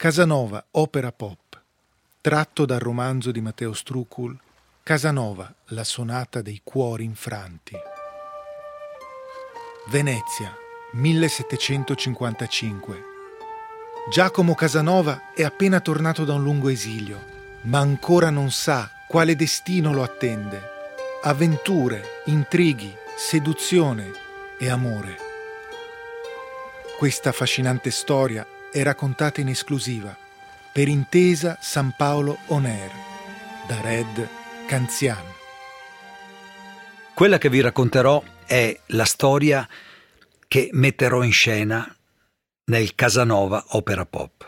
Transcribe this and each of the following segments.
Casanova, opera pop, tratto dal romanzo di Matteo Strucul, Casanova, la sonata dei cuori infranti. Venezia, 1755. Giacomo Casanova è appena tornato da un lungo esilio, ma ancora non sa quale destino lo attende. Avventure, intrighi, seduzione e amore. Questa affascinante storia è raccontata in esclusiva per intesa San Paolo On Air da Red Canzian. Quella che vi racconterò è la storia che metterò in scena nel Casanova Opera Pop,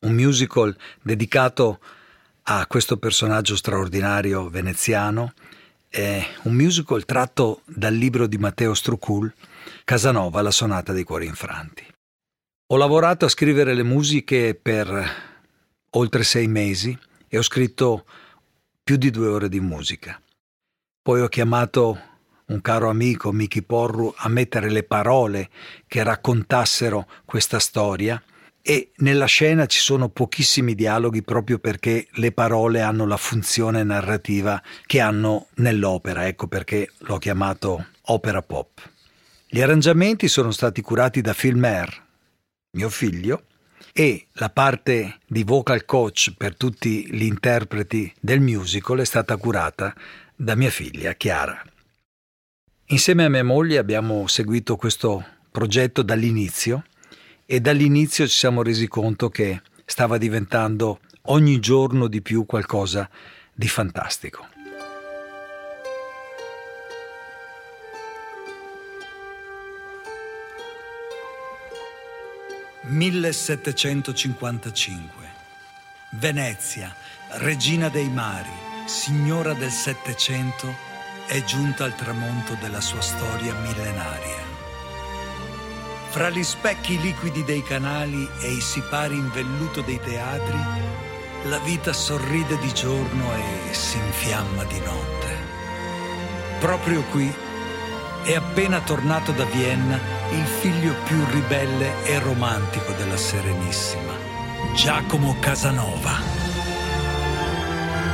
un musical dedicato a questo personaggio straordinario veneziano, è un musical tratto dal libro di Matteo Strucul, Casanova, la sonata dei cuori infranti. Ho lavorato a scrivere le musiche per oltre sei mesi e ho scritto più di due ore di musica. Poi ho chiamato un caro amico, Miki Porru, a mettere le parole che raccontassero questa storia e nella scena ci sono pochissimi dialoghi proprio perché le parole hanno la funzione narrativa che hanno nell'opera, ecco perché l'ho chiamato opera pop. Gli arrangiamenti sono stati curati da Phil Mayer, mio figlio, e la parte di vocal coach per tutti gli interpreti del musical è stata curata da mia figlia Chiara. Insieme a mia moglie abbiamo seguito questo progetto dall'inizio e dall'inizio ci siamo resi conto che stava diventando ogni giorno di più qualcosa di fantastico. 1755. Venezia, regina dei mari, signora del Settecento, è giunta al tramonto della sua storia millenaria. Fra gli specchi liquidi dei canali e i sipari in velluto dei teatri, la vita sorride di giorno e si infiamma di notte. Proprio qui è appena tornato da Vienna il figlio più ribelle e romantico della Serenissima, Giacomo Casanova.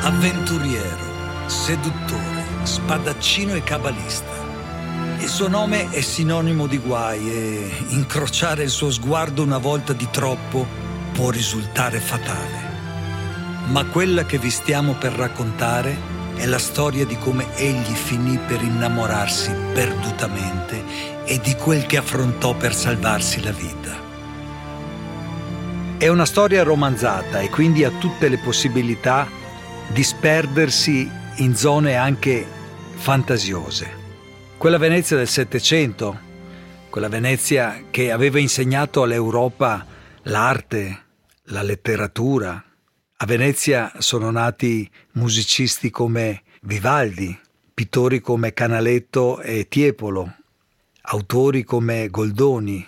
Avventuriero, seduttore, spadaccino e cabalista. Il suo nome è sinonimo di guai e incrociare il suo sguardo una volta di troppo può risultare fatale. Ma quella che vi stiamo per raccontare è la storia di come egli finì per innamorarsi perdutamente e di quel che affrontò per salvarsi la vita. È una storia romanzata e quindi ha tutte le possibilità di sperdersi in zone anche fantasiose. Quella Venezia del Settecento, quella Venezia che aveva insegnato all'Europa l'arte, la letteratura, a Venezia sono nati musicisti come Vivaldi, pittori come Canaletto e Tiepolo, autori come Goldoni,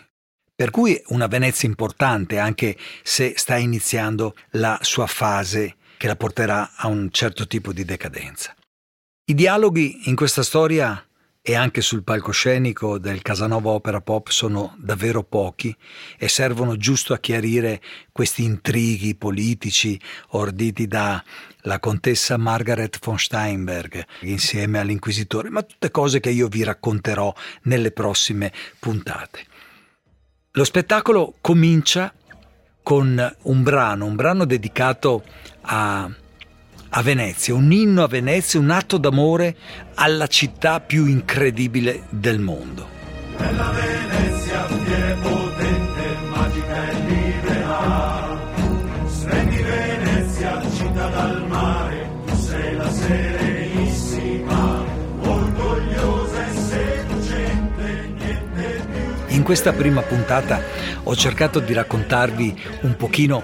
per cui una Venezia importante anche se sta iniziando la sua fase che la porterà a un certo tipo di decadenza. I dialoghi in questa storia e anche sul palcoscenico del Casanova Opera Pop sono davvero pochi e servono giusto a chiarire questi intrighi politici orditi da la contessa Margaret von Steinberg insieme all'inquisitore, ma tutte cose che io vi racconterò nelle prossime puntate. Lo spettacolo comincia con un brano, un brano dedicato a a Venezia, un inno a Venezia, un atto d'amore alla città più incredibile del mondo. Bella Venezia, fiera potente, magica e libera. Sprendi Venezia, città dal mare, tu sei la serenissima, orgogliosa e seducente, niente più. In questa prima puntata ho cercato di raccontarvi un pochino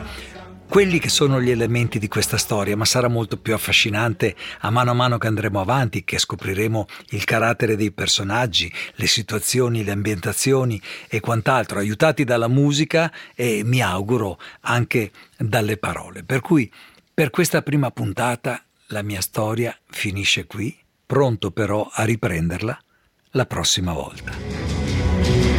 quelli che sono gli elementi di questa storia, ma sarà molto più affascinante a mano a mano che andremo avanti, che scopriremo il carattere dei personaggi, le situazioni, le ambientazioni e quant'altro, aiutati dalla musica e mi auguro anche dalle parole. Per cui per questa prima puntata la mia storia finisce qui, pronto però a riprenderla la prossima volta.